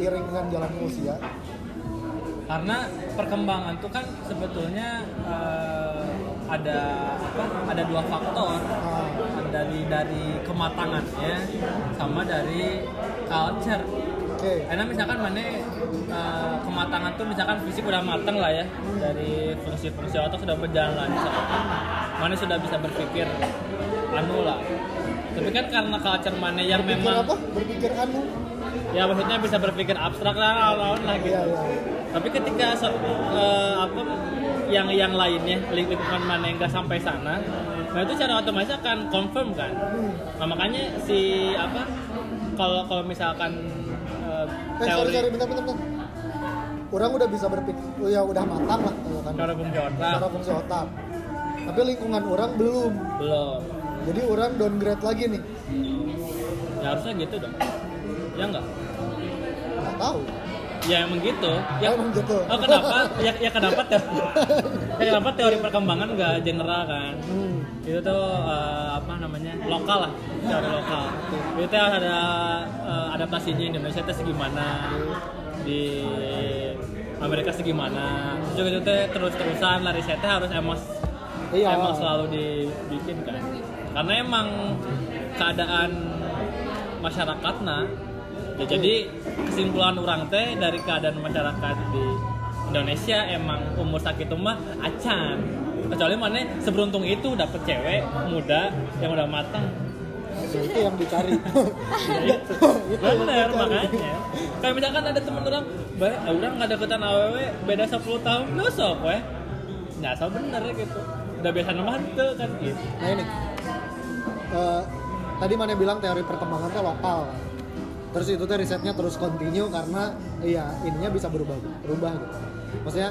seiring dengan jalannya usia? Karena perkembangan tuh kan sebetulnya eh, ada apa ada dua faktor. Nah, dari dari kematangannya sama dari culture. Oke. Karena misalkan mana eh, kematangan tuh misalkan fisik udah matang lah ya dari fungsi-fungsi otak sudah berjalan lancar. Mana sudah bisa berpikir anu lah. Tapi kan karena culture mana yang berpikir memang apa? Berpikir anu ya maksudnya bisa berpikir abstrak lah lawan lah gitu. Iya iya. Tapi ketika se- eh, apa yang yang lainnya ling- lingkungan mana yang nggak sampai sana nah itu secara otomatis akan confirm kan. Nah, makanya si apa kalau kalau misalkan eh, eh sorry teori sorry bentar bentar bentar. Orang udah bisa berpikir oh ya udah matang lah kalau kan. Teori fungsi otak. Secara fungsi otak. Tapi lingkungan orang belum. Belum. Jadi orang downgrade lagi nih. Ya harusnya gitu dong ya enggak? Nggak tahu. Ya emang gitu. Ya Oh, emang gitu. oh kenapa? Ya, ya kenapa teori ya kenapa teori perkembangan nggak general kan? Hmm. itu tuh eh, apa namanya? Lokal lah teori lokal. Itu tuh ada eh, adaptasinya Indonesia itu segimana di Amerika segimana. Terus juga itu teh terus-terusan lah risetnya harus emos Iya. emang selalu dibikin kan. Karena emang keadaan masyarakatnya ya jadi kesimpulan orang teh dari keadaan masyarakat di Indonesia emang umur sakit mah acan. Kecuali mana seberuntung itu dapet cewek muda yang udah matang itu yang dicari. Itu. Itu yang bener makanya. Kayak misalkan ada temen orang "Ba, orang nggak deketan aww beda 10 tahun. Lu sok weh. Nyasar bener gitu. Udah biasa nomor itu kan gitu. Nah ini. Eh, tadi mana bilang teori perkembangan teh lokal. kan? Terus itu teh risetnya terus continue karena iya ininya bisa berubah berubah gitu. Maksudnya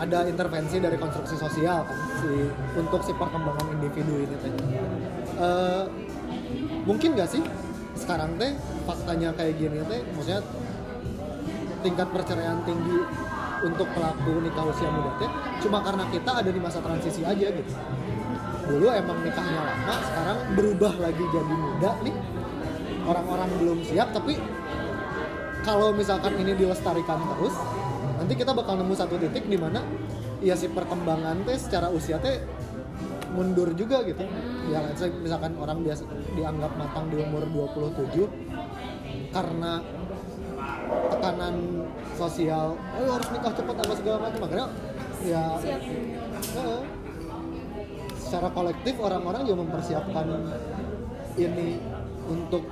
ada intervensi dari konstruksi sosial kan si untuk si perkembangan individu ini teh. Eh, mungkin gak sih sekarang teh faktanya kayak gini teh? Maksudnya tingkat perceraian tinggi untuk pelaku nikah usia muda teh cuma karena kita ada di masa transisi aja gitu. Dulu emang nikahnya lama sekarang berubah lagi jadi muda nih orang-orang belum siap tapi kalau misalkan ini dilestarikan terus nanti kita bakal nemu satu titik di mana ya si perkembangan teh secara usia teh mundur juga gitu. Ya misalkan orang biasa dianggap matang di umur 27 karena tekanan sosial oh harus nikah cepat apa segala macam akhirnya ya secara kolektif orang-orang juga mempersiapkan ini untuk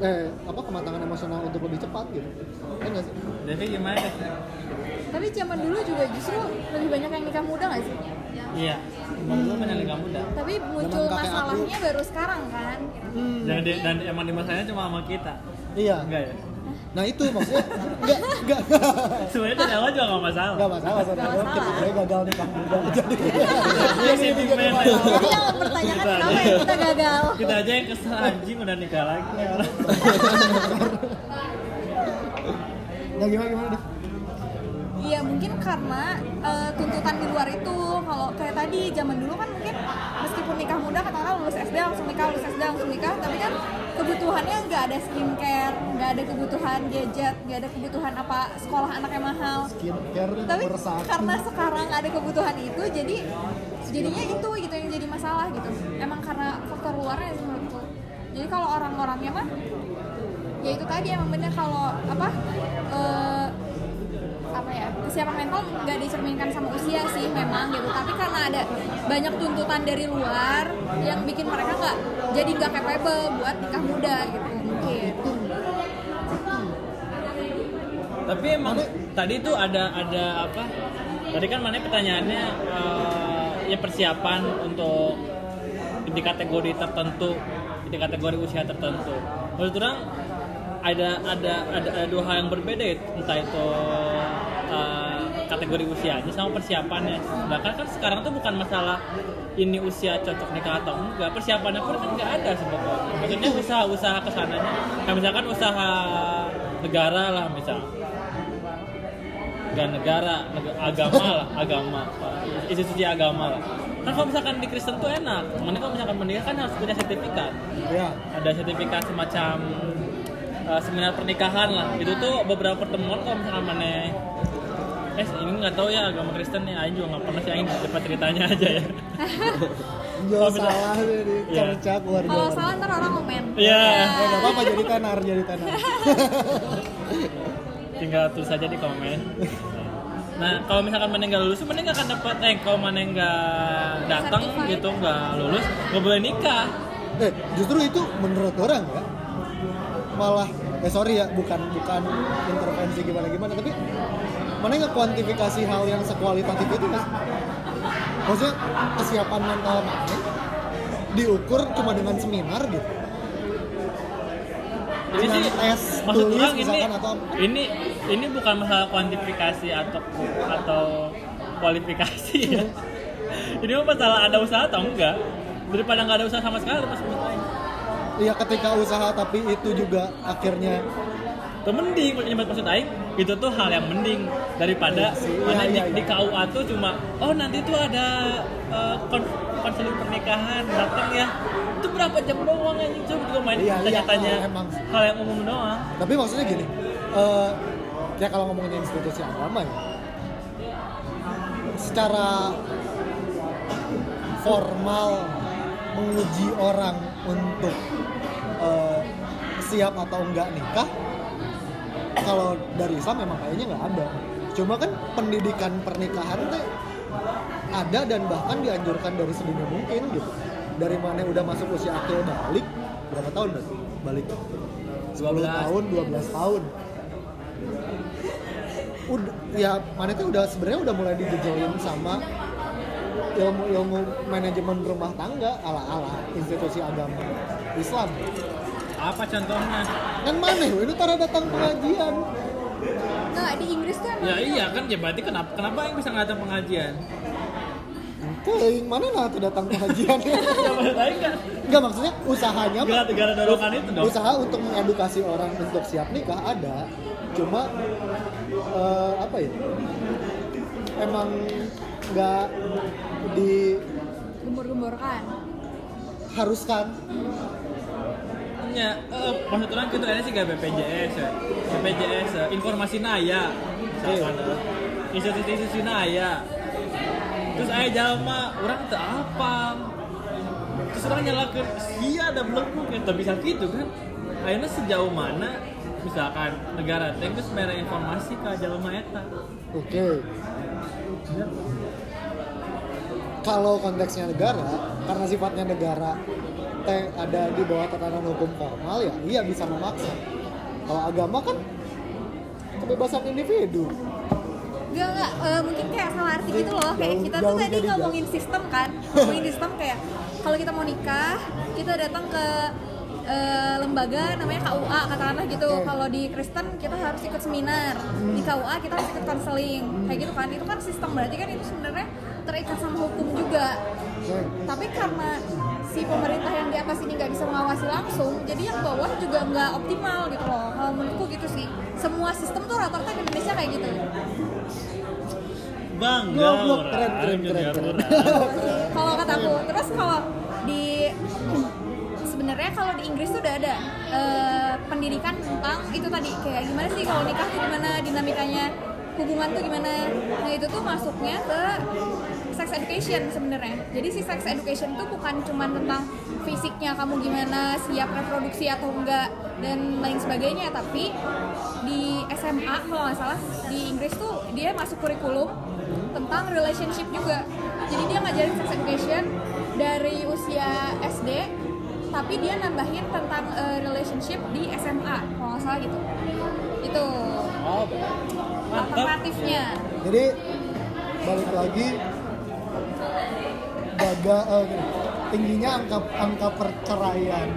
eh apa kematangan emosional untuk lebih cepat gitu. Ya nggak sih? Jadi gimana Tapi zaman dulu juga justru lebih banyak yang nikah muda gak sih? iya. Menurut banyak nikah muda. Tapi muncul aku. masalahnya baru sekarang kan? dan, di- dan emang di masanya cuma sama kita? Iya. Enggak ya nah itu maksudnya enggak enggak sebenarnya dari awal juga nggak masalah. Enggak masalah masalah. kita saya gagal. Nikah muda jadi Iya sih, jadi. Jadi yang mempertanyakan Kita kenapa ya kita gagal? kita aja yang kesel anjing udah nikah lagi. Nah gimana gimana deh Iya mungkin karena eh, tuntutan di luar itu. Kalau kayak tadi zaman dulu kan mungkin meskipun nikah muda katakanlah lulus SD langsung nikah lulus SD langsung nikah. Tapi kan kebutuhannya nggak ada skincare nggak ada kebutuhan gadget nggak ada kebutuhan apa sekolah anaknya mahal. Skincare tapi karena sekarang ada kebutuhan itu jadi jadinya itu gitu yang jadi masalah gitu. Emang karena faktor luarnya sih menurutku jadi kalau orang-orangnya mah ya itu tadi emang bener kalau apa eh, apa ya kesiapan mental nggak dicerminkan sama usia sih memang gitu. Tapi karena ada banyak tuntutan dari luar yang bikin mereka nggak jadi nggak capable buat nikah muda gitu mungkin. Tapi emang tadi tuh ada ada apa? Tadi kan mana pertanyaannya eh, ya persiapan untuk di kategori tertentu di kategori usia tertentu. Menurut orang ada ada ada, ada dua hal yang berbeda ya, entah itu kategori usianya sama persiapannya. Bahkan kan sekarang tuh bukan masalah ini usia cocok nikah atau enggak persiapannya pun kan nggak ada sebetulnya maksudnya usaha-usaha ke sananya. Kayak misalkan usaha negara lah misal. Gak negara, neg- agama lah, agama, institusi agama lah. Kan kalau misalkan di Kristen tuh enak, mana kalau misalkan menikah kan harus punya sertifikat. ya Ada sertifikat semacam eh, seminar pernikahan lah. Itu tuh beberapa pertemuan kalau misalkan mana eh ini nggak tahu ya agama Kristen ya Aing juga nggak pernah sih Aing cepat ceritanya aja ya Oh, bisa. salah nih di Iya. cerca keluarga. Kalau salah ntar orang komen. Iya. Eh, nggak apa-apa jadi tenar jadi tenar. tinggal tulis aja di komen nah kalau misalkan mana nggak lulus mana nggak akan dapat eh kalau mana nggak datang gitu nggak lulus nggak boleh nikah Eh, justru itu menurut orang ya malah eh sorry ya bukan bukan intervensi gimana gimana tapi mana nggak kuantifikasi hal yang sekualitatif itu mas? Maksudnya kesiapan mental mana diukur cuma dengan seminar gitu? Ini sih tes maksud tulis orang ini atau ini ini bukan masalah kuantifikasi atau atau kualifikasi ya. Ini mah masalah ada usaha atau enggak? Daripada nggak ada usaha sama sekali mas. menurut Iya ketika usaha tapi itu juga akhirnya Tuh mending maksud Aing itu tuh hal yang mending daripada sih, mana iya, di, iya, di iya. KUA tuh cuma oh nanti tuh ada uh, kon- konseling pernikahan datang ya itu berapa jam doang anjing coba juga main Iya, iya, tanya-tanya oh, emang. hal yang umum doang tapi maksudnya gini eh ya kalau ngomongin institusi agama ya secara formal menguji orang untuk eh, siap atau enggak nikah kalau dari Islam memang kayaknya nggak ada. Cuma kan pendidikan pernikahan teh ada dan bahkan dianjurkan dari sedini mungkin gitu. Dari mana udah masuk usia akil balik berapa tahun berarti? Balik. 10 12. tahun 12 tahun. Udah ya mana tuh udah sebenarnya udah mulai dijejelin sama ilmu ilmu manajemen rumah tangga ala ala institusi agama Islam apa contohnya kan mana itu tara datang pengajian Nggak, di Inggris tuh emang ya iya kan ya berarti kenapa kenapa yang bisa nggak datang pengajian Keling, mana nah tuh datang pengajian kan Enggak maksudnya usahanya mah- Gara-gara dorongan itu dong. Usaha untuk mengedukasi orang untuk siap nikah ada. Cuma eh, apa ya? Emang nggak Gembor-gemborkan. diharuskan. Ya, eh, maksud orang gitu sih gak BPJS ya. BPJS ya, informasi naya. Misalkan eh, institusi-institusi naya. Terus aya jalma, orang teu apa. Terus orang nyalakeun sia ada belenggu kan teu bisa gitu kan. Ayeuna sejauh mana misalkan negara teh geus mere informasi ka jalma eta. Oke. Kalau konteksnya negara, karena sifatnya negara teh ada di bawah tatanan hukum formal ya, iya bisa memaksa. Kalau agama kan kebebasan individu. Enggak, enggak, eh, mungkin kayak salah arti gitu loh. Kayak kita tuh tadi ngomongin sistem kan. Ngomongin sistem kayak Kalau kita mau nikah, kita datang ke eh, lembaga namanya KUA katakanlah gitu. Kalau di Kristen kita harus ikut seminar. Di KUA kita harus ikut konseling. Kayak gitu kan, itu kan sistem. Berarti kan itu sebenarnya terikat sama hukum juga. Tapi karena si pemerintah yang di atas ini nggak bisa mengawasi langsung jadi yang bawah juga nggak optimal gitu loh. Kalau menurutku gitu sih. Semua sistem tuh rata-rata di Indonesia kayak gitu. Bangga orang, keren, keren, keren, keren. kalau kataku terus kalau di sebenarnya kalau di Inggris tuh udah ada eh, pendidikan tentang itu tadi. Kayak gimana sih kalau nikah tuh gimana dinamikanya hubungan tuh gimana. Nah itu tuh masuknya ke sex education sebenarnya. Jadi si sex education tuh bukan cuma tentang fisiknya kamu gimana siap reproduksi atau enggak dan lain sebagainya. Tapi di SMA kalau nggak salah di Inggris tuh dia masuk kurikulum tentang relationship juga. Jadi dia ngajarin sex education dari usia SD tapi dia nambahin tentang eh, relationship di SMA kalau nggak salah gitu. Itu. Oh, mantap. alternatifnya. Jadi balik lagi gagal eh, gini, tingginya angka angka perceraian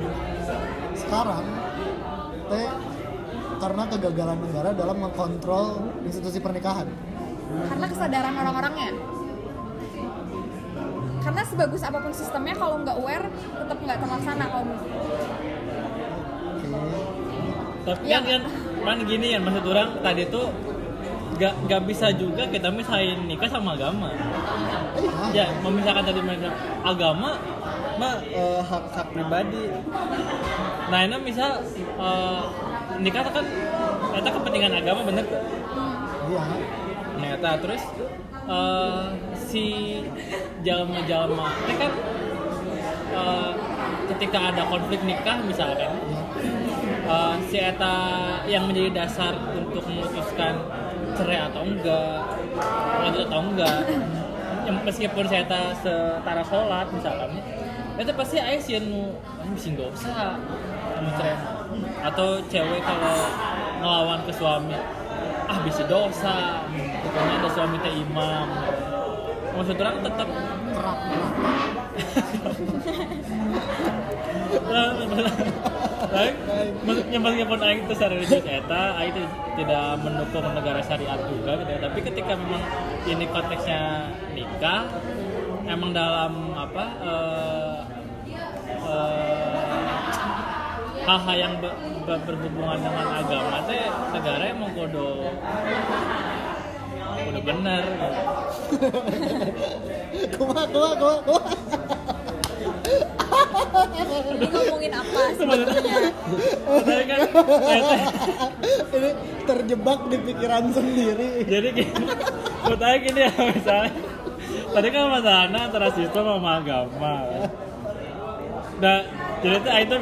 sekarang teh karena kegagalan negara dalam mengontrol institusi pernikahan. karena kesadaran orang-orangnya karena sebagus apa pun sistemnya kalau nggak aware tetap nggak terlaksana kalau. Oke. Tapi kan kan kan gini ya maksud orang tadi tuh gak, gak bisa juga kita misahin nikah sama agama. Iya. ya memisahkan tadi mereka. Agama mah eh, hak hak pribadi. Nah ini misal eh, nikah kan ternyata kepentingan agama bener tuh iya. Ternyata terus eh, si jalma-jalma ini kan eh, ketika ada konflik nikah misalkan eh, si eta yang menjadi dasar untuk memutuskan cerai atau enggak lanjut atau enggak. Yang meskipun saya eta setara sholat misalkan itu pasti ayah sih nu bisa dosa anu cerai. Atau cewek kalau ngelawan ke suami ah bisa dosa pokoknya ada suami teh imam. Maksud orang tetap Maksudnya meskipun Aing itu religius eta, Aing itu tidak mendukung negara syariat juga gitu ya. Tapi ketika memang ini konteksnya nikah, emang dalam apa eh, eh, hal-hal yang ber- ber- berhubungan dengan agama teh negara emang kudu kudu bener kumaha kumaha kumaha kumaha Ini ngomongin apa sebenarnya kan ini terjebak di pikiran sendiri jadi gini menurut saya gini ya misalnya tadi kan masalahnya antara sistem sama agama nah jadi itu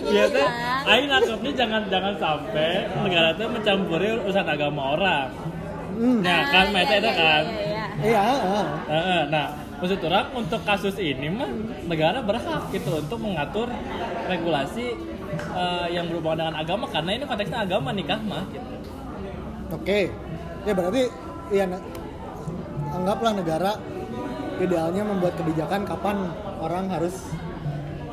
Ini biasa. Aing nangkepnya jangan jangan sampai negara itu mencampuri urusan agama orang Hmm. nah kan Ah, meta iya, itu iya, kan iya, iya. iya ah. Heeh, nah maksud orang untuk kasus ini mah negara berhak gitu untuk mengatur regulasi eh, yang berhubungan dengan agama karena ini konteksnya agama nikah mah gitu. Oke, ya berarti ya anggaplah negara idealnya membuat kebijakan kapan orang harus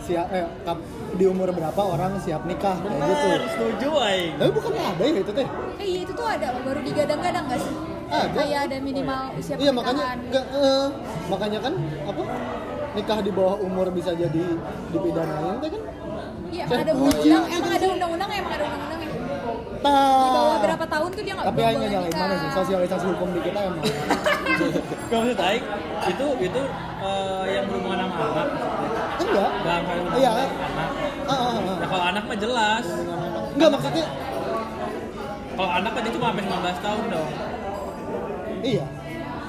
siap eh kap- di umur berapa orang siap nikah kayak gitu. Bener, setuju aing. Tapi bukan ada ya itu teh. Eh iya itu tuh ada loh, baru digadang-gadang gak sih? Ada. Kayak ada minimal usia Iya makanya pernikahan. enggak eh, makanya kan apa nikah di bawah umur bisa jadi dipidanain teh kan? Iya, ada undang-undang, emang ada undang-undang, emang ada undang-undang ya. Di bawah berapa tahun tuh dia nggak Tapi hanya nyalain nikah. mana sih sosialisasi hukum di kita emang. Gak maksud aing itu itu eh, yang berhubungan sama anak. Enggak. Yang Iya. anak. Ah, ah, ah. Nah, kalau anak mah jelas. Enggak maksudnya Kalau anak kan dia cuma sampai 19 tahun dong. Iya.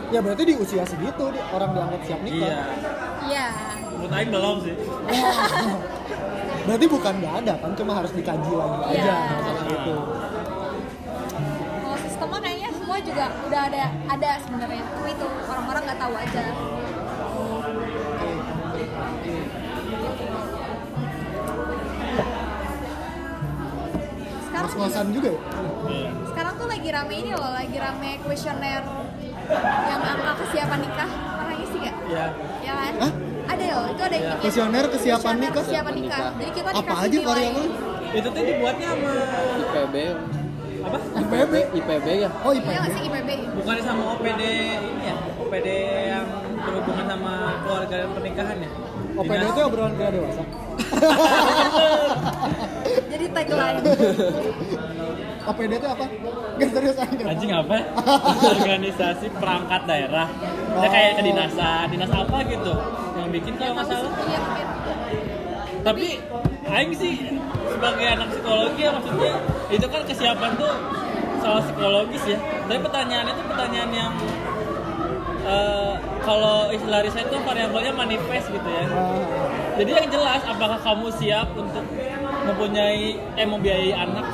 Ya berarti di usia segitu di- orang dianggap siap nikah. Iya. Iya. Menurut aing belum sih. berarti bukan nggak ada kan, cuma harus dikaji lagi aja Iya. masalah itu. Kalau sistemnya kayaknya semua juga udah ada ada sebenarnya. Tapi itu orang-orang nggak tahu aja. Sekarang Ngos-ngosan juga ya? Iya. sekarang tuh lagi rame ini loh, lagi rame kuesioner yang angka kesiapan nikah. Pernah ngisi gak? Iya. Ya kan? Hah? Ada loh, itu ada yang Iya. bikin. Kuesioner kesiapan Kuesioner nikah? Kesiapan nikah. Jadi kita Apa dikasih aja nilai. variabel? Itu tuh dibuatnya sama IPB apa? IPB? IPB ya Oh Iya IPB. nggak sih IPB? Bukannya sama OPD ini ya? OPD yang berhubungan sama keluarga dan pernikahan ya? OPD Dinas- itu obrolan pria dewasa. Jadi tagline. OPD itu apa? Gak serius aja. Anjing apa? Organisasi perangkat daerah. Ya kayak kedinasan, dinas apa gitu yang bikin kalau nggak salah. Mungkin. Tapi Aing sih sebagai anak psikologi ya maksudnya itu kan kesiapan tuh soal psikologis ya. Tapi pertanyaannya itu pertanyaan yang eh, kalau istilah riset itu variabelnya manifest gitu ya. Ah, Jadi yang jelas apakah kamu siap untuk mempunyai eh membiayai anak?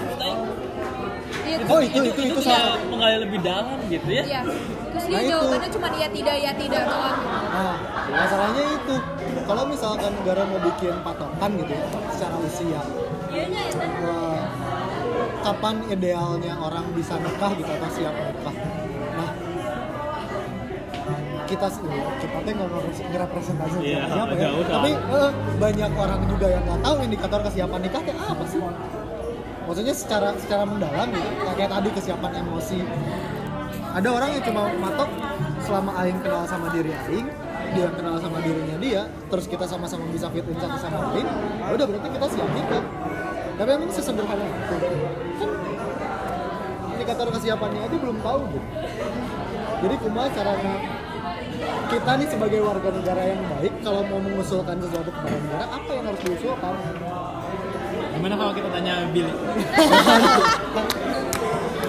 Iya, Oh, itu- itu- itu bisa salah. menggali lebih dalam gitu ya. Iya. Terus dia Nah, itu. jawabannya cuma iya tidak ya tidak doang. Nah, masalahnya itu kalau misalkan negara mau bikin patokan gitu ya, secara usia, Iya ya. eh, kapan idealnya orang bisa nikah gitu atau siap nikah. Kita sih cepatnya nggak nge- ngerepresentasi Iya, siapa ya. jauh. Tapi eh, banyak orang juga yang nggak tahu indikator kesiapan nikah kayak apa sih. Maksudnya secara secara mendalam gitu, kayak tadi kesiapan emosi. Ada orang yang cuma matok selama aing kenal sama diri aing, dia kenal sama dirinya dia, terus kita sama-sama bisa fit in satu sama lain, ya udah berarti kita siap nikah. Tapi emang sesederhana itu. Kan indikator kesiapannya aja belum tahu gitu. Jadi kumaha caranya kita nih sebagai warga negara yang baik kalau mau mengusulkan sesuatu kepada negara apa yang harus diusulkan? Gimana kalau kita tanya Billy?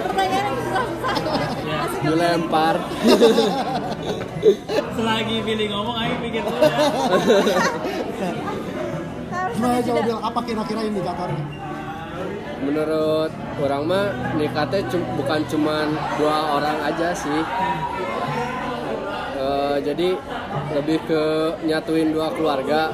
Pertanyaan yang susah-susah. Ya. Dilempar selagi Billy ngomong ayo pikir dulu ya. Harus Nah, coba bilang apa kira-kira indikatornya? Menurut orang mah nikahnya bukan cuman dua orang aja sih Eh, jadi lebih ke nyatuin dua keluarga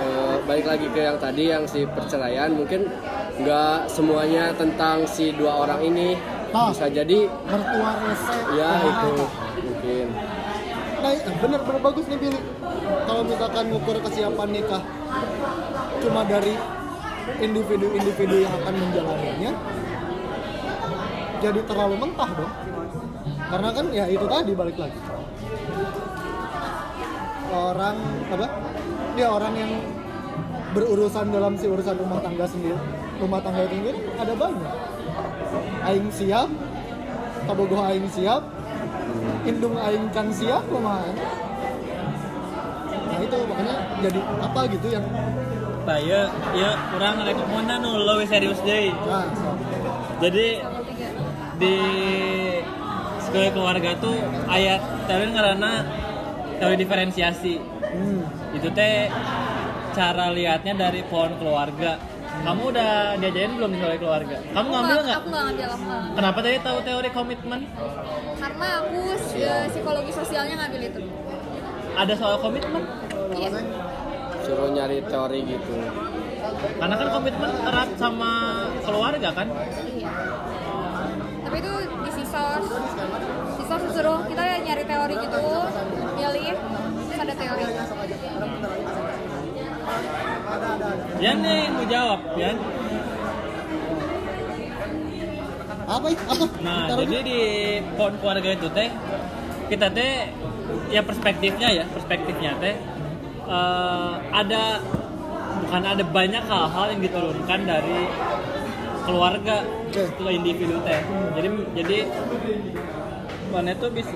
Eh, balik lagi ke yang tadi yang si perceraian mungkin nggak semuanya tentang si dua orang ini Nah. bisa jadi Mertua rese. ya Nah, itu mungkin Nah, eh, bener bener bagus nih Billy. Kalau misalkan ngukur kesiapan nikah cuma dari individu-individu yang akan menjalaninya, jadi terlalu mentah dong. Karena kan ya itu tadi balik lagi. Orang apa? Dia orang yang berurusan dalam si urusan rumah tangga sendiri. Rumah tangga sendiri ada banyak. Aing siap, kabogoh aing siap, indung aing can siap lumayan nah itu makanya jadi apa gitu yang nah ya kurang rekomenda nu lo serius deh so. jadi di sekolah keluarga tuh ayat teori karena teori diferensiasi hmm. itu teh cara lihatnya dari pohon keluarga kamu udah diajarin belum di sekolah keluarga kamu Aku ngambil nggak- Aku nggak ngambil, aku nggak ngambil. kenapa tadi tahu teori komitmen Karena aku eh, psikologi sosialnya ngambil itu. ada soal komitmen Iya. Suruh nyari teori gitu karena kan komitmen erat sama keluarga kan Iya. Tapi itu di sisos. Sisos disuruh kita ya nyari teori gitu, milih, terus ada teori. Yan nih yang mau jawab Yan apa itu apa Nah, Taruh jadi di pohon keluarga itu teh kita teh ya perspektifnya ya, perspektifnya teh eh, ada bukan ada banyak hal-hal yang diturunkan dari keluarga ke individu teh. Jadi jadi mana itu bisa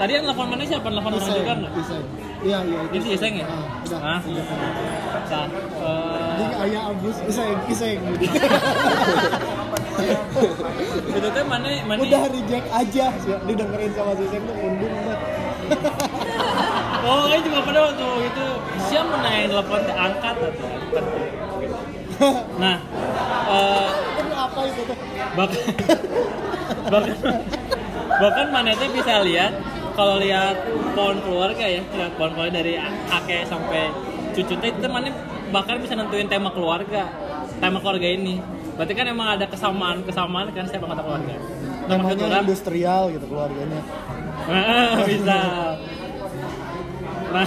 tadi yang telepon mana siapa? Telepon orang juga nggak? Iseng. iya iya Itu si Iseng ya? Ah, Ah. udah. Nah, eh, Jadi ayah abus iseng iseng itu teh mana mana udah reject aja sih didengerin sama si iseng tuh undung banget Oh, ini juga pada waktu itu siapa mau nanyain telepon angkat atau angkat. Nah, eh, Ini apa itu tuh bahkan bahkan bahkan mana teh bisa lihat kalau lihat pohon keluarga ya, lihat pohon keluarga dari kakek sampai cucu teh itu mana bahkan bisa nentuin tema keluarga, tema keluarga ini. Berarti kan emang ada kesamaan kesamaan kan setiap anggota keluarga. Orang, industrial gitu keluarganya bisa. Nah,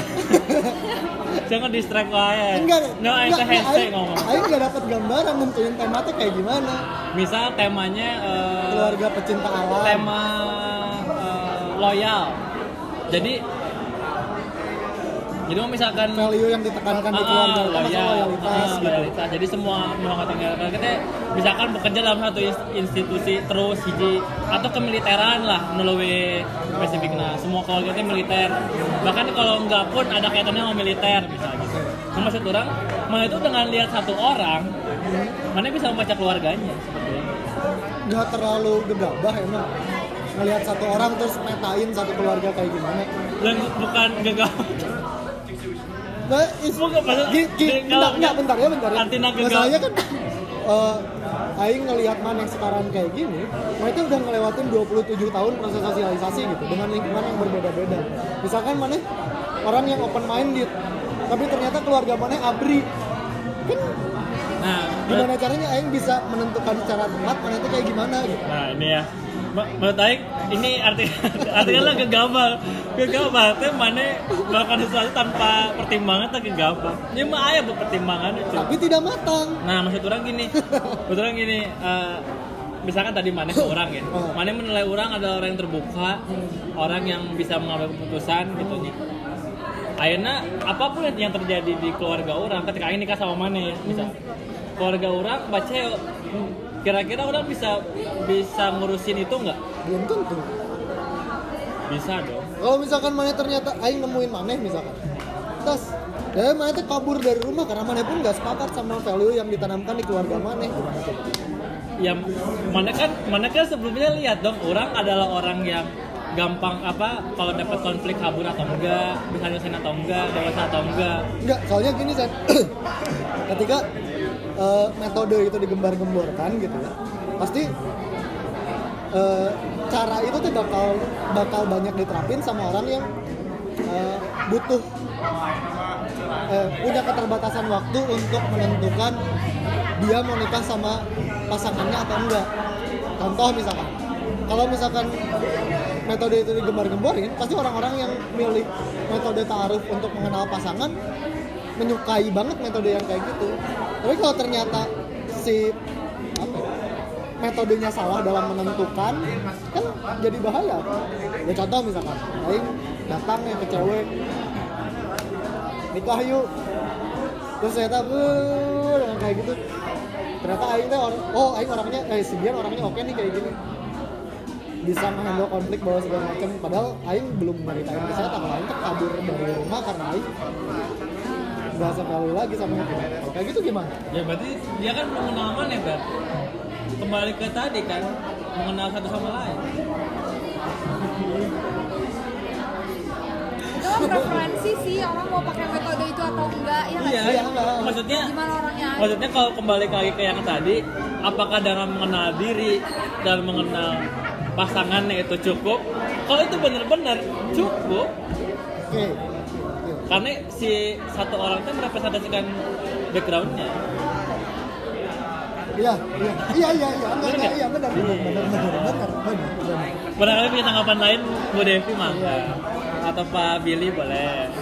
jangan distract wae. enggak No, aing teh hese ngomong. Aing nggak dapat gambaran nentuin temanya kayak gimana Misal temanya eh, keluarga pecinta alam tema eh, loyal. Jadi jadi mau misalkan value yang ditekankan di Ah, keluarga ah, itu masalah loyal, loyalitas ah, gitu loyalitas. Jadi semua memang tinggal kita misalkan bekerja dalam satu ins- institusi terus hiji atau kemiliteran lah melalui spesifiknya. Semua keluarga itu militer. Bahkan kalau enggak pun ada kaitannya sama militer misalnya gitu. Nah, maksud orang, mana itu dengan lihat satu orang, mana bisa membaca keluarganya sebetulnya. nggak terlalu gegabah emang ngelihat satu orang terus metain satu keluarga kayak gimana Dan bukan gagal. Nah, is, kalau- enggak, bentar ya bentar ya. Masalahnya kan eh, Aing ngelihat mana yang sekarang kayak gini mereka udah ngelewatin 27 tahun proses sosialisasi gitu dengan lingkungan yang berbeda-beda. Misalkan mana orang yang open minded tapi ternyata keluarga mana abri. Kan Nah, gimana caranya Aing bisa menentukan secara tepat mana itu kayak gimana gitu? Nah ini ya menurut Aing ini arti artinya lah gegabah. Gegabah teh mana melakukan sesuatu tanpa pertimbangan tak gegabah? Ini mah ayah berpertimbangan itu. Tapi tidak matang. Nah maksud orang gini. Maksud orang gini eh, misalkan tadi mana ke orang ya. Oh. mana menilai orang adalah orang yang terbuka orang yang bisa mengambil keputusan gitu nya. Akhirnya apa pun yang terjadi di keluarga orang ketika Aing nikah sama mana ya misal keluarga orang baca kira-kira orang bisa bisa ngurusin itu nggak? Belum tentu. Bisa dong. Kalau misalkan mana ternyata Aing nemuin maneh misalkan prioritas ya mana tuh kabur dari rumah karena mana pun nggak sepakat sama value yang ditanamkan di keluarga mana ya mana kan mana kan sebelumnya lihat dong orang adalah orang yang gampang apa kalau dapat konflik kabur atau enggak bisa nyelesain atau enggak dewasa atau enggak. Enggak, soalnya gini Sen. Ketika eh, metode itu digembar-gemborkan gitu ya. Pasti eh, cara itu tuh bakal bakal banyak diterapin sama orang yang eh, butuh eh, punya keterbatasan waktu untuk menentukan dia mau nikah sama pasangannya atau enggak. Contoh misalkan, kalau misalkan metode itu digembar-gemborin, pasti orang-orang yang milih metode ta'aruf untuk mengenal pasangan menyukai banget metode yang kayak gitu. Tapi kalau ternyata si apa ya, metodenya salah dalam menentukan, kan jadi bahaya. Ya contoh misalkan, Aing datang ya ke cewek, nikah yuk. Terus ternyata "Beuh," dengan kayak gitu. Ternyata Aing teh or- oh Aing orangnya, eh si Bian orangnya oke nih kayak gini bisa menghandle konflik bawa segala macam padahal Aing belum nyeritain ke saya kalau Aing tuh kabur dari rumah karena Aing nggak value lagi sama itu kayak gitu gimana? ya berarti dia kan belum mengenal mana kan kembali ke tadi kan mengenal satu sama lain itu kan preferensi sih orang mau pakai metode itu atau enggak ya nggak iya sih? Iya, enggak. maksudnya gimana orangnya maksudnya kalau kembali lagi ke yang tadi apakah dalam mengenal diri dan mengenal pasangannya itu cukup kalau itu benar-benar cukup Oke. Karena si satu orang itu merepresentasikan backgroundnya. Iya, iya, iya, iya, iya, enggak, enggak, iya, benar, benar, benar, benar, benar, benar, benar. barangkali punya tanggapan lain Bu Devi mangga atau Pak Billy boleh.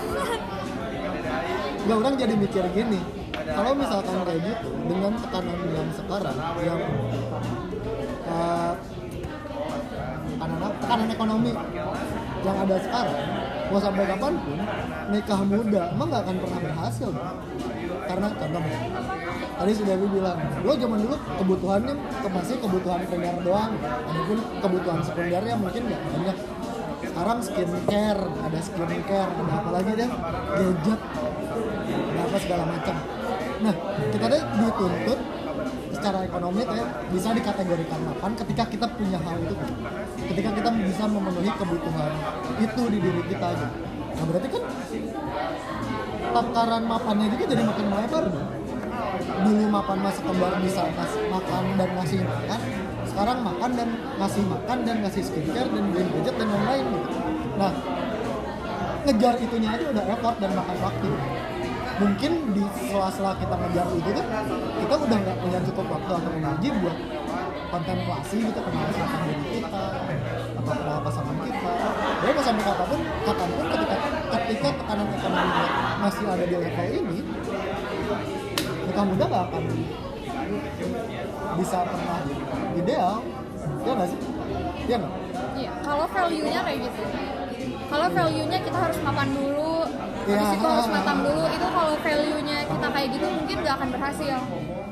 Nggak, orang jadi mikir gini, kalau misalkan kayak gitu, dengan tekanan yang sekarang, yang uh, tekanan? Tekanan ekonomi yang ada sekarang, mau sampai kapan pun nikah muda emang nggak akan pernah berhasil, karena contoh tadi sudah gue bilang, lo zaman dulu kebutuhannya ke- masih kebutuhan primer doang, adapun kebutuhan sekundernya mungkin nggak banyak. Sekarang skincare, ada skincare, ada apa lagi deh, gadget, ada apa segala macam. Nah, kita deh dituntut secara ekonomi kayak bisa dikategorikan mapan ketika kita punya hal itu. Ketika kita bisa memenuhi kebutuhan itu di diri kita gitu. Nah, berarti kan takaran mapannya juga jadi makin melebar dong. Dulu mapan mah sekedar bisa ngasih makan dan ngasih makan, sekarang makan dan ngasih makan dan ngasih skincare dan beli gadget dan lain-lain gitu. Nah, ngejar itunya aja udah effort dan makan waktu mungkin di sela-sela kita ngejar itu tuh kita udah nggak punya cukup waktu atau energi buat kontemplasi gitu kenal diri kita atau kenal pasangan kita. Ya mau sampai kapan pun kapan pun ketika ketika tekanan ekonomi masih ada di level ini nikah muda nggak akan bisa pernah ideal. Ya nggak sih? Ya nggak? Iya, kalau value-nya kayak gitu. Kalau value-nya kita harus mapan dulu, Habis itu harus matang dulu. Itu kalau value-nya kita kayak gitu mungkin nggak akan berhasil.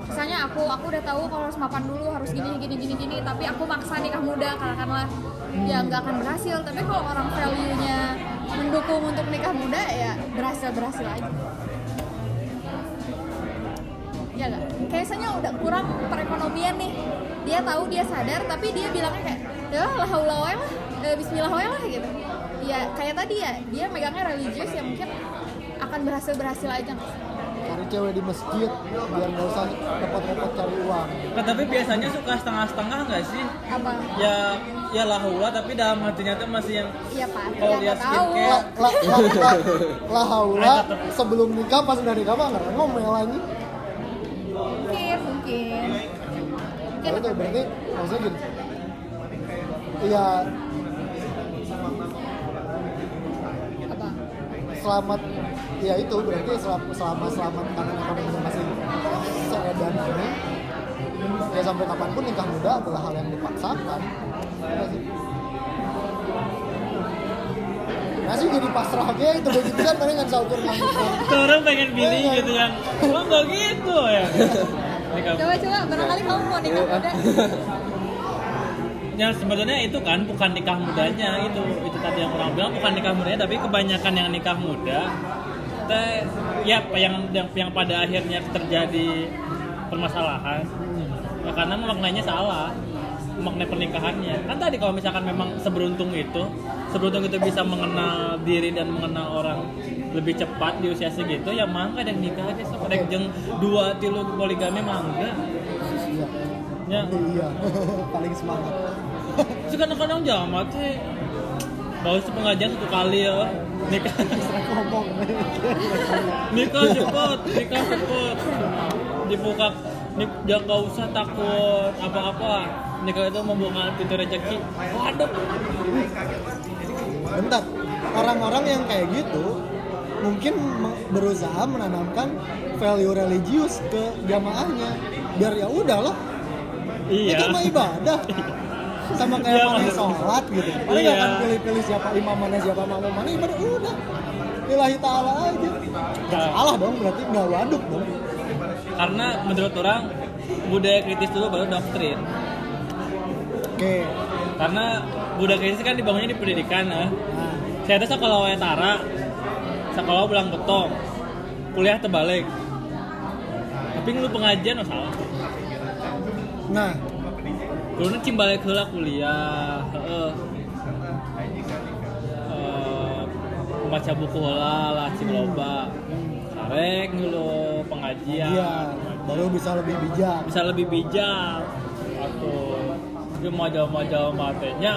Misalnya aku, aku udah tahu kalau harus mapan dulu, harus gini, gini, gini, gini. Tapi aku maksa nikah muda, katakanlah, ya nggak akan berhasil. Tapi kalau orang value-nya mendukung untuk nikah muda, ya berhasil berhasil aja. Ya nggak? Kayaknya udah kurang perekonomian nih. Dia tahu, dia sadar, tapi dia bilangnya kayak, ya lah haula lah, eh, bismillah lah gitu. Ya kayak tadi ya, dia megangnya religius ya mungkin akan berhasil-berhasil aja nggak sih? cari cewek di masjid biar nggak usah repot-repot cari uang Nah, tapi biasanya suka setengah-setengah nggak sih Apa? ya ya lahula tapi dalam hatinya tuh masih yang Iya Pak, Kalau tahu. skincare, lah lah lah lah haula sebelum nikah pas udah nikah mah nggak ngomel lagi Mungkin, mungkin. Mungkin itu berarti maksudnya gini iya selamat ya itu berarti selama selama selamat karena ekonominya masih seedan ini. Ya sampai kapan pun nikah muda adalah hal yang dipaksakan. Ya sih? masih jadi pasrah aja itu begitu kan mana nggak saukur Tuh orang pengen Billy gitu yang lo nggak gitu ya? Ini kamu- Coba-coba, barangkali kamu mau nikah muda. yang sebenarnya itu kan bukan nikah mudanya itu itu tadi yang orang bilang bukan nikah mudanya tapi kebanyakan yang nikah muda teh ya yang, yang yang pada akhirnya terjadi permasalahan ya karena maknanya salah makna pernikahannya. Kan tadi kalau misalkan memang seberuntung itu seberuntung itu bisa mengenal diri dan mengenal orang lebih cepat di usia segitu ya mangga dan nikah aja sok Rek jeung dua tilu poligami mangga. Iya. Ya. Iya. Paling semangat Terus kadang-kadang jamat teh. Bagus pengajian satu kali ya. Nikah. Ngomong nikah cepet nikah cepet. Dibuka nik jangan nggak usah takut apa-apa. Nikah itu membuka pintu rezeki. Waduh. Bentar. Orang-orang yang kayak gitu mungkin berusaha menanamkan value religius ke jamaahnya. Biar ya udahlah iya. Itu mah ibadah sama kayak Iya, mana sholat gitu. Mana Iya. nggak akan pilih-pilih siapa imam mana siapa makmum? Mana ibadah? Udah. Lillahi ta'ala aja. Nah. salah dong berarti nggak waduk dong. Karena menurut orang budaya kritis dulu baru doktrin. Oke. Karena budaya kritis kan dibangunnya di pendidikan ya. Nah. Saya tuh sekolah wae tara sekolah belang betong. Kuliah terbalik. Tapi ngelu pengajian oh salah. Nah Dulu cing balik heula kuliah, heeh. Eh, baca buku lah cing loba. Sarek dulu pengajian. iya baru bisa lebih bijak Bisa lebih bijak. Atau dia majal-majal matenya.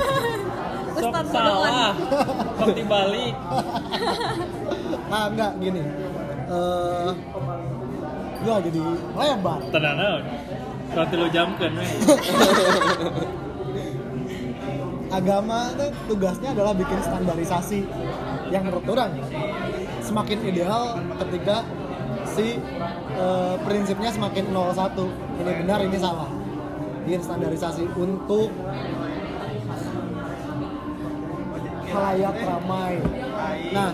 Sok salah. Sok dibalik. nah enggak gini eh gua jadi lebar Tenang. Kalau tilu jam kan we. agama tuh tugasnya adalah bikin standarisasi yang menurut orang. Semakin ideal ketika si eh, prinsipnya semakin 01 ini benar ini salah. Bikin standarisasi untuk halayak ramai. Nah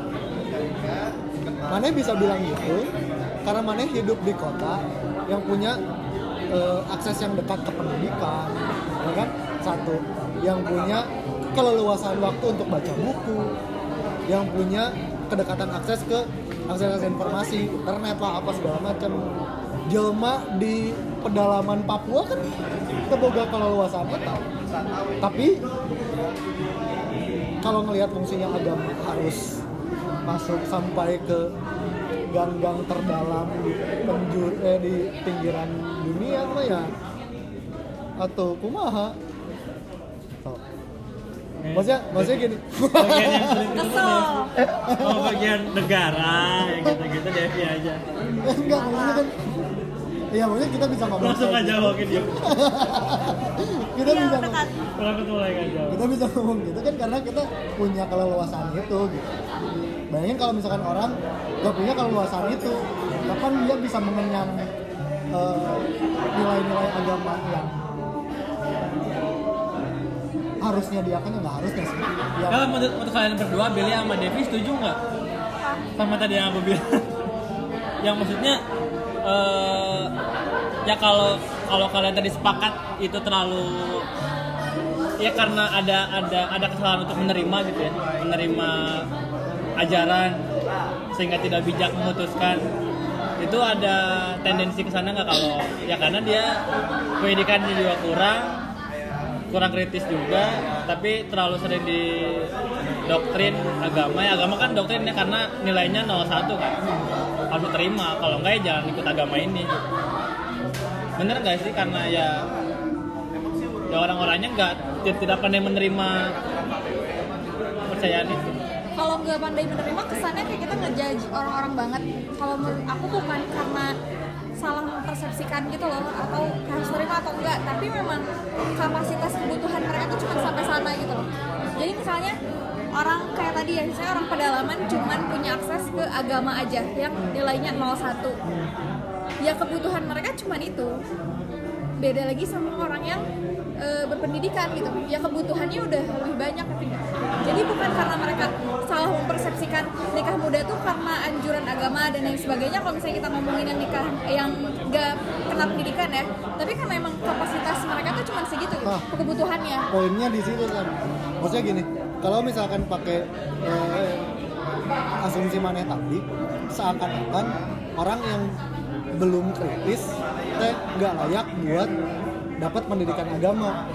mana bisa bilang gitu karena mana hidup di kota yang punya eh, akses yang dekat ke pendidikan ya kan? Satu. Yang punya keleluasan waktu untuk baca buku. Yang punya kedekatan akses ke akses informasi internet lah apa segala macam. Jelma di pedalaman Papua kan keboga keleluasan itu tapi kalau ngelihat fungsinya agama harus masuk sampai ke gang-gang terdalam di penjur eh, di pinggiran dunia mah ya atau kumaha Tuh. maksudnya maksudnya gini Bagian yang sering itu Kesel. Oh bagian negara yang gitu-gitu Devi aja. enggak maksudnya kan Iya, maksudnya kita bisa ngomong Langsung aja gitu. mungkin dia. Kita Iya, bisa lagi aja. kita bisa ngomong gitu kan karena kita punya keleluasan itu gitu. Bayangin kalau misalkan orang gak punya keleluasan itu, kapan dia bisa mengenyam eh, nilai-nilai agama yang harusnya dia kan nggak harusnya sih. Ya, Kalau menurut, untuk kalian berdua, Billy sama Devi setuju nggak? Sama tadi yang aku bilang. yang maksudnya eh, ya kalau kalau kalian tadi sepakat itu terlalu ya karena ada ada ada kesalahan untuk menerima gitu ya menerima ajaran sehingga tidak bijak memutuskan itu ada tendensi ke sana nggak kalau ya karena dia pendidikannya juga kurang kurang kritis juga tapi terlalu sering di doktrin agama. Ya agama kan doktrinnya karena nilainya 01 kan. Harus terima kalau enggak ya jangan ikut agama ini. Bener nggak sih? Karena ya ya orang-orangnya nggak ti- tidak pandai menerima kepercayaan itu kalau nggak pandai menerima kesannya kayak kita ngejudge orang-orang banget. Kalau menurut aku bukan karena salah mempersepsikan gitu loh atau harus terima atau enggak. Tapi memang kapasitas kebutuhan mereka tuh cuma sampai sana gitu loh. Jadi misalnya orang kayak tadi ya misalnya orang pedalaman cuman punya akses ke agama aja yang nilainya 01 ya kebutuhan mereka cuman itu. Beda lagi sama orang yang e, berpendidikan gitu ya kebutuhannya udah lebih banyak gitu. jadi bukan karena mereka salah mempersepsikan nikah muda tuh karena anjuran agama dan lain sebagainya kalau misalnya kita ngomongin yang nikah yang gak kena pendidikan ya tapi kan memang kapasitas mereka tuh cuma segitu gitu Ah. kebutuhannya poinnya di situ kan maksudnya gini kalau misalkan pakai eh, asumsi maneh tadi seakan-akan orang yang belum kritis teh nggak layak buat dapat pendidikan agama.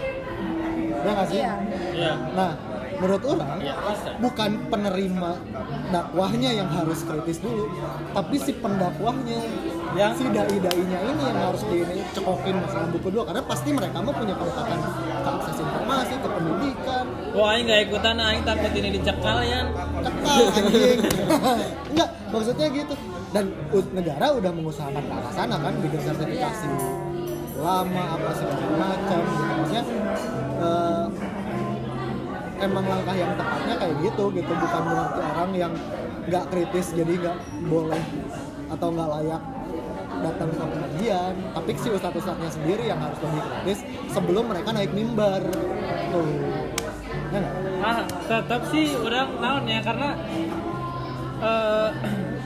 Ya nggak sih? Iya. Iya. nah menurut orang Iya, bukan penerima dakwahnya yang harus kritis dulu tapi si pendakwahnya Yang- si dai-dainya ini yang harus dicekokin masalah buku dua karena pasti mereka mah punya kedekatan ke akses informasi ke pendidikan. Wah, aing nggak ikutan, aing takut ini dicekal ya. ketal anjing. Enggak maksudnya gitu. Dan negara udah mengusahakan ke arah sana kan bikin sertifikasi lama apa segala macam. Maksudnya eh, emang langkah yang tepatnya kayak gitu gitu. Bukan berarti orang yang nggak kritis jadi nggak boleh atau nggak layak datang ke pengajian. Tapi si ustadz ustadznya sendiri yang harus lebih kritis sebelum mereka naik mimbar. Tuh. Ya? Ah, tetap sih orang naon ya karena eh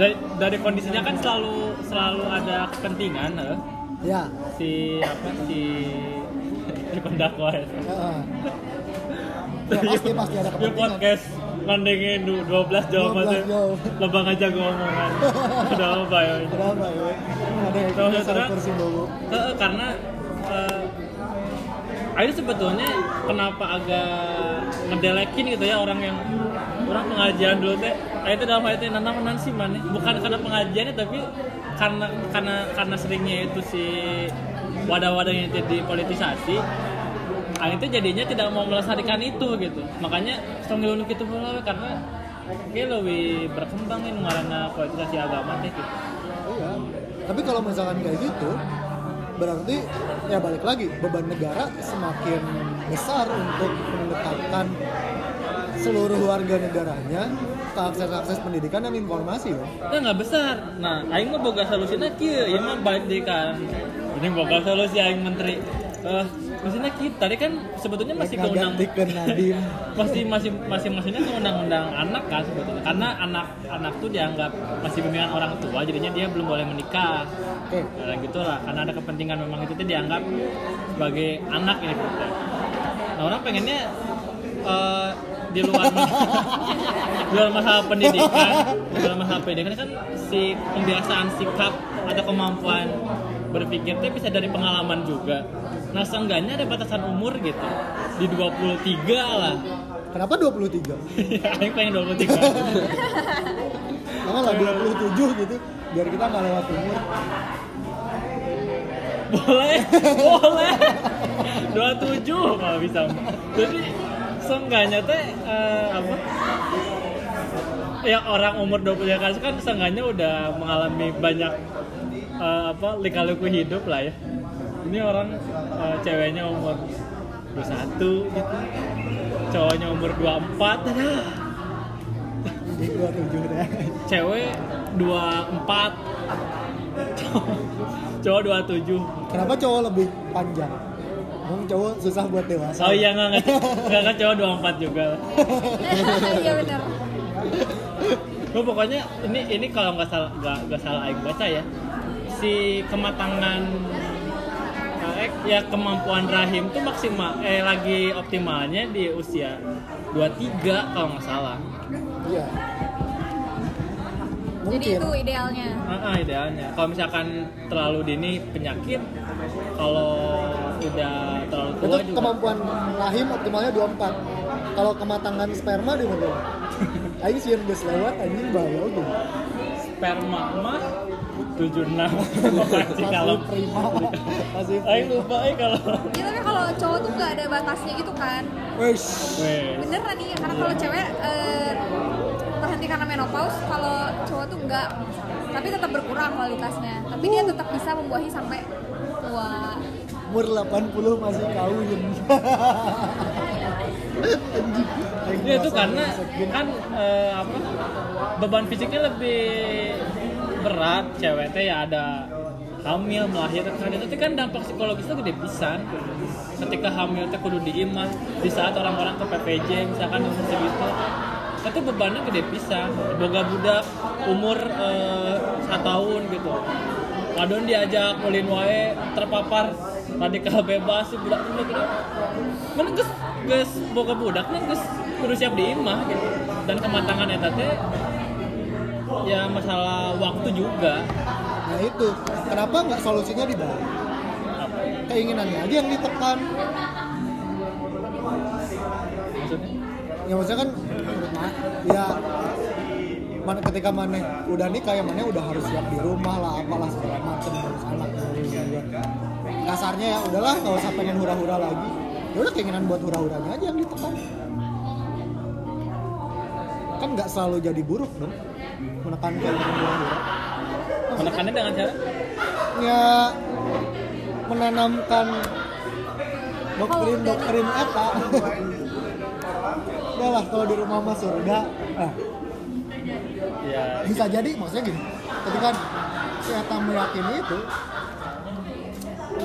dari, dari kondisinya kan selalu selalu ada kepentingan eh, ya si apa si pendakwa ya. Heeh. Ya, pasti pasti ada Di kepentingan. podcast ngandengin du- 12 jawaban 12 jawab. lebang aja gue omongan udah apa ya Ada apa ya? Ada yang. Heeh, karena eh ini sebetulnya kenapa agak ngedelekin gitu ya orang yang orang pengajian dulu teh ah, itu dalam hal itu nana menan sih mana? Bukan karena pengajiannya tapi karena karena karena seringnya itu si wadah-wadah yang jadi politisasi ah, itu jadinya tidak mau melestarikan itu gitu. Makanya ngilu gitu pula karena kayak lebih berkembang ini karena politisasi agama teh gitu. Iya. Tapi kalau misalkan kayak gitu, berarti ya balik lagi beban negara semakin besar untuk menetapkan seluruh warga negaranya ke akses-akses pendidikan dan informasi loh. Nah nggak besar. Nah, aing mah boga solusina kieu, ieu mah kan. Ini boga solusi aing menteri. Eh, maksudnya kita tadi kan sebetulnya masih ke undang masih masih masih maksudnya ke undang-undang anak kan sebetulnya. Karena anak anak tuh dianggap masih bimbingan orang tua, jadinya dia belum boleh menikah. Oke. Nah, gitu lah. Karena ada kepentingan memang itu tuh dianggap sebagai anak ini. Nah, orang pengennya eh, di luar di luar masalah pendidikan di luar masalah pendidikan. Kan si pembiasaan sikap atau kemampuan berpikir itu bisa dari pengalaman juga. Nah seenggaknya ada batasan umur gitu. Di 23 lah. Kenapa 23? ya Aing pengen 23 Karena lah 27 gitu. Biar kita nggak lewat umur. boleh boleh. 27 kalau bisa. Jadi seenggaknya teh eh, apa ya orang umur 23 kan kan seenggaknya udah mengalami banyak eh, apa lika-liku hidup lah ya ini orang eh, ceweknya umur 21 gitu cowoknya umur 24 aduh. Jadi 27 deh. cewek 24 cowok- cowok 27 Kenapa cowok lebih panjang? Emang cowok susah buat dewasa. Oh iya nggak nggak nggak kan cowok 24 juga. iya benar Oh, pokoknya ini ini kalau nggak salah nggak nggak salah Aing baca ya si kematangan eh, ya kemampuan rahim tuh maksimal eh lagi optimalnya di usia 23 kalau nggak salah. Iya. jadi Mungkin. itu idealnya Ah, ah, idealnya. Kalau misalkan terlalu dini penyakit, kalau udah terlalu tua Itu juga. kemampuan rahim optimalnya 24. Kalau kematangan sperma di mana? Aing sieun geus lewat anjing bayal tuh. Sperma mah 76 Makasih kalau Masih prima. Masih Aing lupa eh kalau ya tapi kalau cowok tuh nggak ada batasnya gitu kan Wes. Wes. beneran nih karena kalau cewek eh, terhenti karena menopause kalau cowok tuh enggak tapi tetap berkurang kualitasnya tapi dia tetap bisa membuahi sampai tua Umur 80 masih kawin. Ya itu karena kan eh, apa beban fisiknya lebih berat. Cewek teh ya ada hamil melahirkan. Itu kan dampak psikologisnya gede pisan. Ketika hamil teh kudu diimah di saat orang-orang ke PPJ misalkan umur segitu itu bebannya gede pisan. Boga budak umur eh, satu tahun gitu. Wadon diajak ulin wae terpapar radikal bebas si budak budak gitu. Mana geus geus boga budaknya geus kudu siap diimah gitu. dan kematangan eta teh ya masalah waktu juga. Nah itu. Kenapa nggak solusinya dibalik keinginannya aja yang ditekan. Maksudnya? Ya maksudnya kan ya mana ketika mana udah nikah ya mana udah harus siap di rumah lah apalah segala macem harus anak juga kasarnya ya udahlah nggak usah pengen hura-hura lagi. Ya udah keinginan buat hura-huranya aja yang ditekan. Kan nggak selalu jadi buruk dong menekan keinginan hura-hura menekannya dengan cara? Ya menanamkan doktrin-doktrin eta. Udah lah kalau di rumah mah surga ah, ya bisa jadi maksudnya gini. Ketika si eta meyakini itu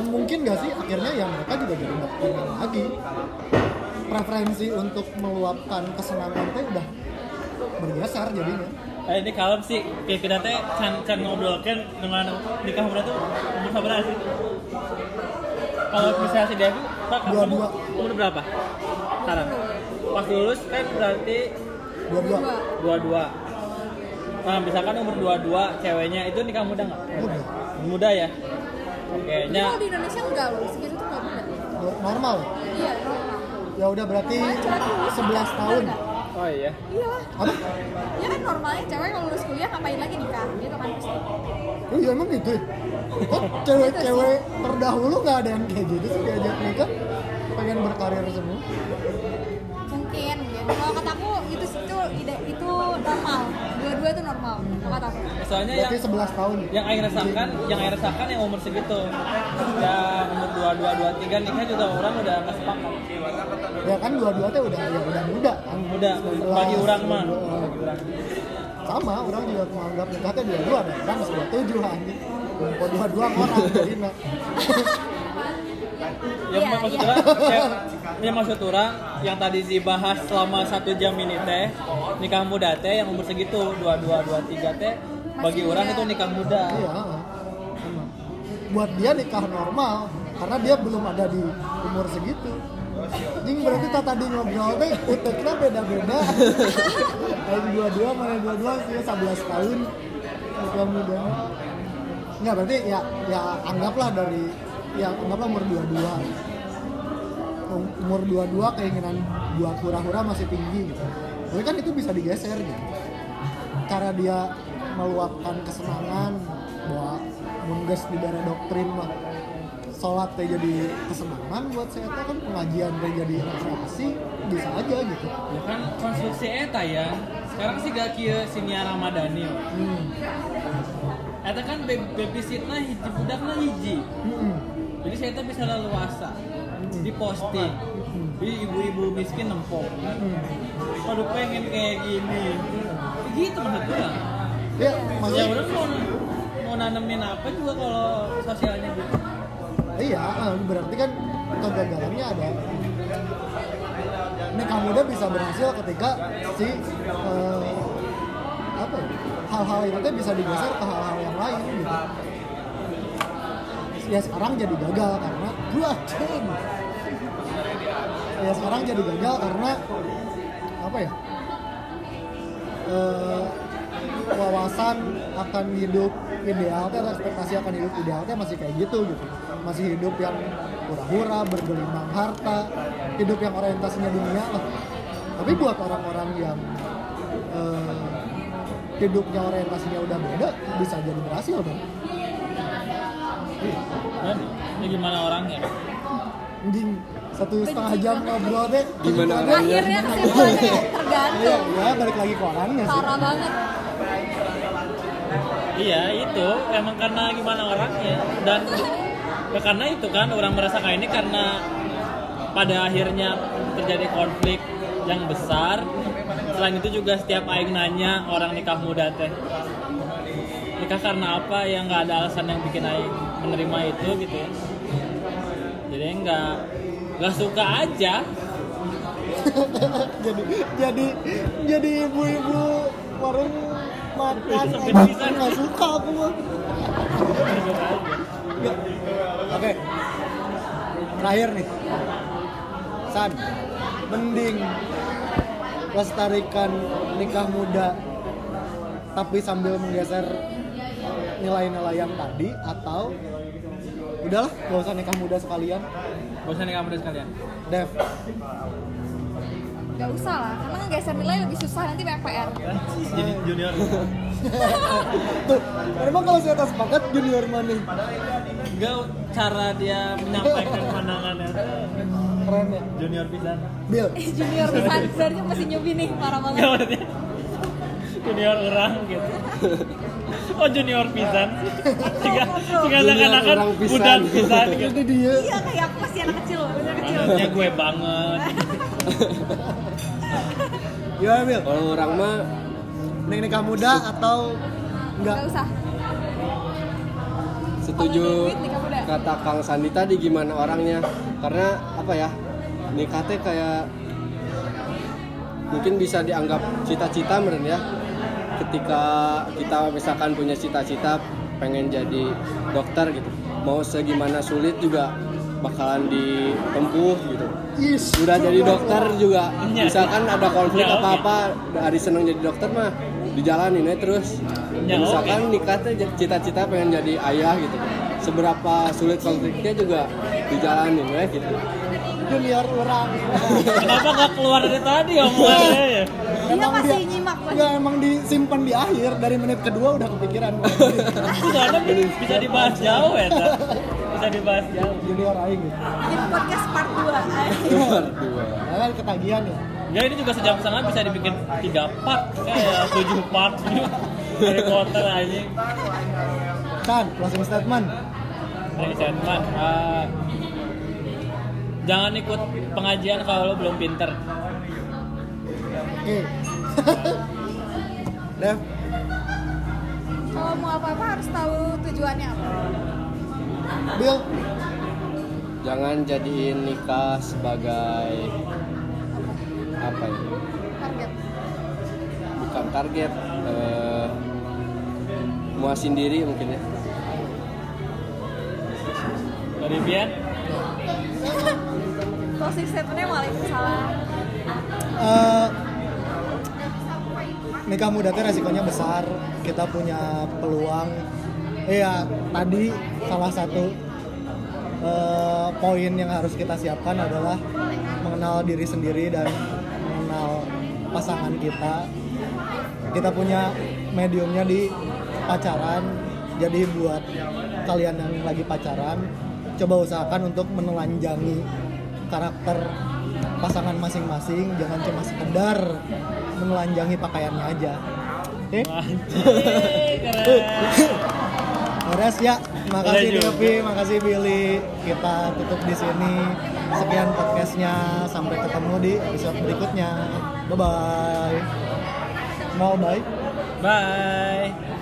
mungkin gak sih akhirnya ya mereka juga jadi nggak lagi preferensi untuk meluapkan kesenangan teh udah bergeser jadinya Eh, ini kalem sih, kayak kita teh can, can ngobrolkan dengan nikah muda tuh umur berapa sih? Kalau misalnya si Devi, Pak, kamu umur berapa? Sekarang? Pas lulus kan berarti dua-dua dua-dua. Nah, misalkan umur dua-dua ceweknya itu nikah muda nggak? Muda. Muda ya? Oke, Tapi nya kalau di Indonesia enggak loh, segitu tuh enggak muda. normal Iya, normal. ya udah berarti Normal cewek tuh lulus 11 kuliah, tahun? Oh iya. Iya. apa? Ya kan normalnya cewek kalau lulus kuliah ngapain lagi nikah? Gitu kan pasti. Oh iya emang gitu ya? Kok cewek-cewek terdahulu nggak ada yang kayak gitu sih diajak nikah? Pengen berkarir semua? Mungkin ya. Kalau kataku itu itu ide itu normal. Dua-dua itu normal. Kalau kataku. Soalnya yang Berarti 11 tahun yang air rasakan, yang air rasakan yang umur segitu. Yang umur dua dua dua tiga nikah juga orang udah nggak sepakat. Ya kan dua-dua teh udah ya udah muda kan Muda, 19, bagi orang mah. 22. Bagi orang. Sama, orang juga menganggap nikah teh dua-dua ada orang sudah tujuh anjing Kok dua-dua orang jadinya yang Iya, maksud iya. orang yang, maksud orang yang tadi dibahas selama satu jam ini teh nikah muda teh yang umur segitu dua dua dua tiga teh bagi Masih orang itu nikah muda. Iya. Buat dia nikah normal Karena dia belum ada di umur segitu. Anjing berarti tak tadi ngobrol teh uteknya beda-beda. Yang dua-dua mana dua-dua sih 11 tahun Nikah muda. Enggak berarti ya ya anggaplah dari ya anggaplah umur dua-dua. Um- umur dua-dua keinginan buat hura-hura masih tinggi gitu. Tapi kan itu bisa digeser gitu. Cara dia meluapkan kesenangan bahwa mungges di daerah doktrin mah sholat teh jadi kesenangan buat saya teh kan pengajian teh jadi rekreasi bisa aja gitu. Ya kan konstruksi eta ya. Sekarang sih gak kia sinia ramadhani hmm. eta kan babysitna hiji budakna hiji. Hmm. Jadi saya tuh bisa leluasa di posting jadi ibu-ibu miskin nempok. Hmm. waduh pengen kayak gini. Gitu maksud orang ya ya maksudnya orang mau mau nanemin apa juga kalau sosialnya gitu? Iya ah, berarti kan kegagalannya ada. Nikah muda bisa berhasil ketika si eh, apa ya, hal-hal itu bisa digeser ke hal-hal yang lain gitu ya sekarang jadi gagal karena gua ceng. Ya sekarang jadi gagal karena apa ya eh, wawasan akan hidup ideal teh atau ekspektasi akan hidup ideal teh masih kayak gitu gitu. Masih hidup yang hura-hura bergelimang harta hidup yang orientasinya dunia lah. Tapi buat orang-orang yang eh, hidupnya orientasinya udah beda bisa jadi berhasil dong dan ya gimana orangnya? Anjing satu setengah jam ngobrol deh Gimana orangnya? Akhirnya kesimpulannya Iya, tergantung. ya balik lagi ke orangnya sih. Parah banget. iya itu. Emang karena gimana orangnya? Dan ya karena itu kan orang merasakan ini karena pada akhirnya terjadi konflik yang besar. Selain itu juga setiap aing nanya orang nikah muda teh nikah karena apa? Yang nggak ada alasan yang bikin aing menerima itu gitu ya. Jadi nggak nggak suka aja. Jadi jadi jadi ibu-ibu warung makan nggak suka aku. Mah oke. Terakhir nih. San mending melestarikan nikah muda tapi sambil menggeser nilai-nilai yang tadi atau udahlah gak usah nikah muda sekalian Bosan nih kamu sekalian. Dev Gak usah lah, karena ngegeser nilai lebih susah nanti banyak PR. Jadi junior. tuh emang kalau saya atas sepakat junior mana Enggak cara dia menyampaikan pandangannya. keren ya Junior pisan. Bill Junior bisa, sebenarnya masih newbie nih, parah banget. Junior orang gitu. Oh junior pisan. Jika jika seakan-akan orang pisan. gitu. itu dia Iya, kayak aku masih anak kecil, masih anak kecil. Maksudnya gue banget. gimana Bill Kalau orang mah Nih nikah muda atau enggak Gak usah. setuju kata Kang Sandi tadi gimana orangnya karena apa ya nikah teh kayak mungkin bisa dianggap cita-cita meren ya ketika kita misalkan punya cita-cita pengen jadi dokter gitu mau segimana sulit juga bakalan ditempuh gitu Yes. udah jadi dokter juga Iya. misalkan ada konflik Ya, oke. apa apa dari seneng jadi dokter mah dijalanin aja terus Ya, misalkan nikah teh j- cita-cita pengen jadi ayah gitu seberapa sulit konfliknya juga dijalanin ya gitu junior orang Kenapa nggak keluar dari tadi omongannya ya? Dia nyimak masih. Enggak emang disimpan di akhir dari menit kedua udah kepikiran soalnya bisa dibahas jauh ya? Bisa dibahas jauh. junior aing gitu Jadi podcast part 2. Nomor dua Nah, kan ketagihan ya Ya ini juga sejam setengah bisa dibikin tiga part, kayak tujuh part dari Potter aja. Chan closing statement Dari Sandman, eh, jangan ikut pengajian kalau lo belum pinter. oke Dev Kalau mau apa-apa harus tahu tujuannya apa. Bill jangan jadiin nikah sebagai apa ya Target. bukan target eh, muasin diri mungkin ya Dari Bian, Closing statementnya Waalaikumsalam. Eh, nikah muda itu resikonya besar. Kita punya peluang. Iya tadi salah satu eh, poin yang harus kita siapkan adalah mengenal diri sendiri dan mengenal pasangan kita. Kita punya mediumnya di pacaran. Jadi buat kalian yang lagi pacaran coba usahakan untuk menelanjangi karakter pasangan masing-masing. Jangan cuma sekedar menelanjangi pakaiannya aja. Keren. beres ya. Makasih juga. Devi. makasih Billy. Kita tutup di sini. Sekian podcastnya. Sampai ketemu di episode berikutnya. Bye bye mau bye? Bye.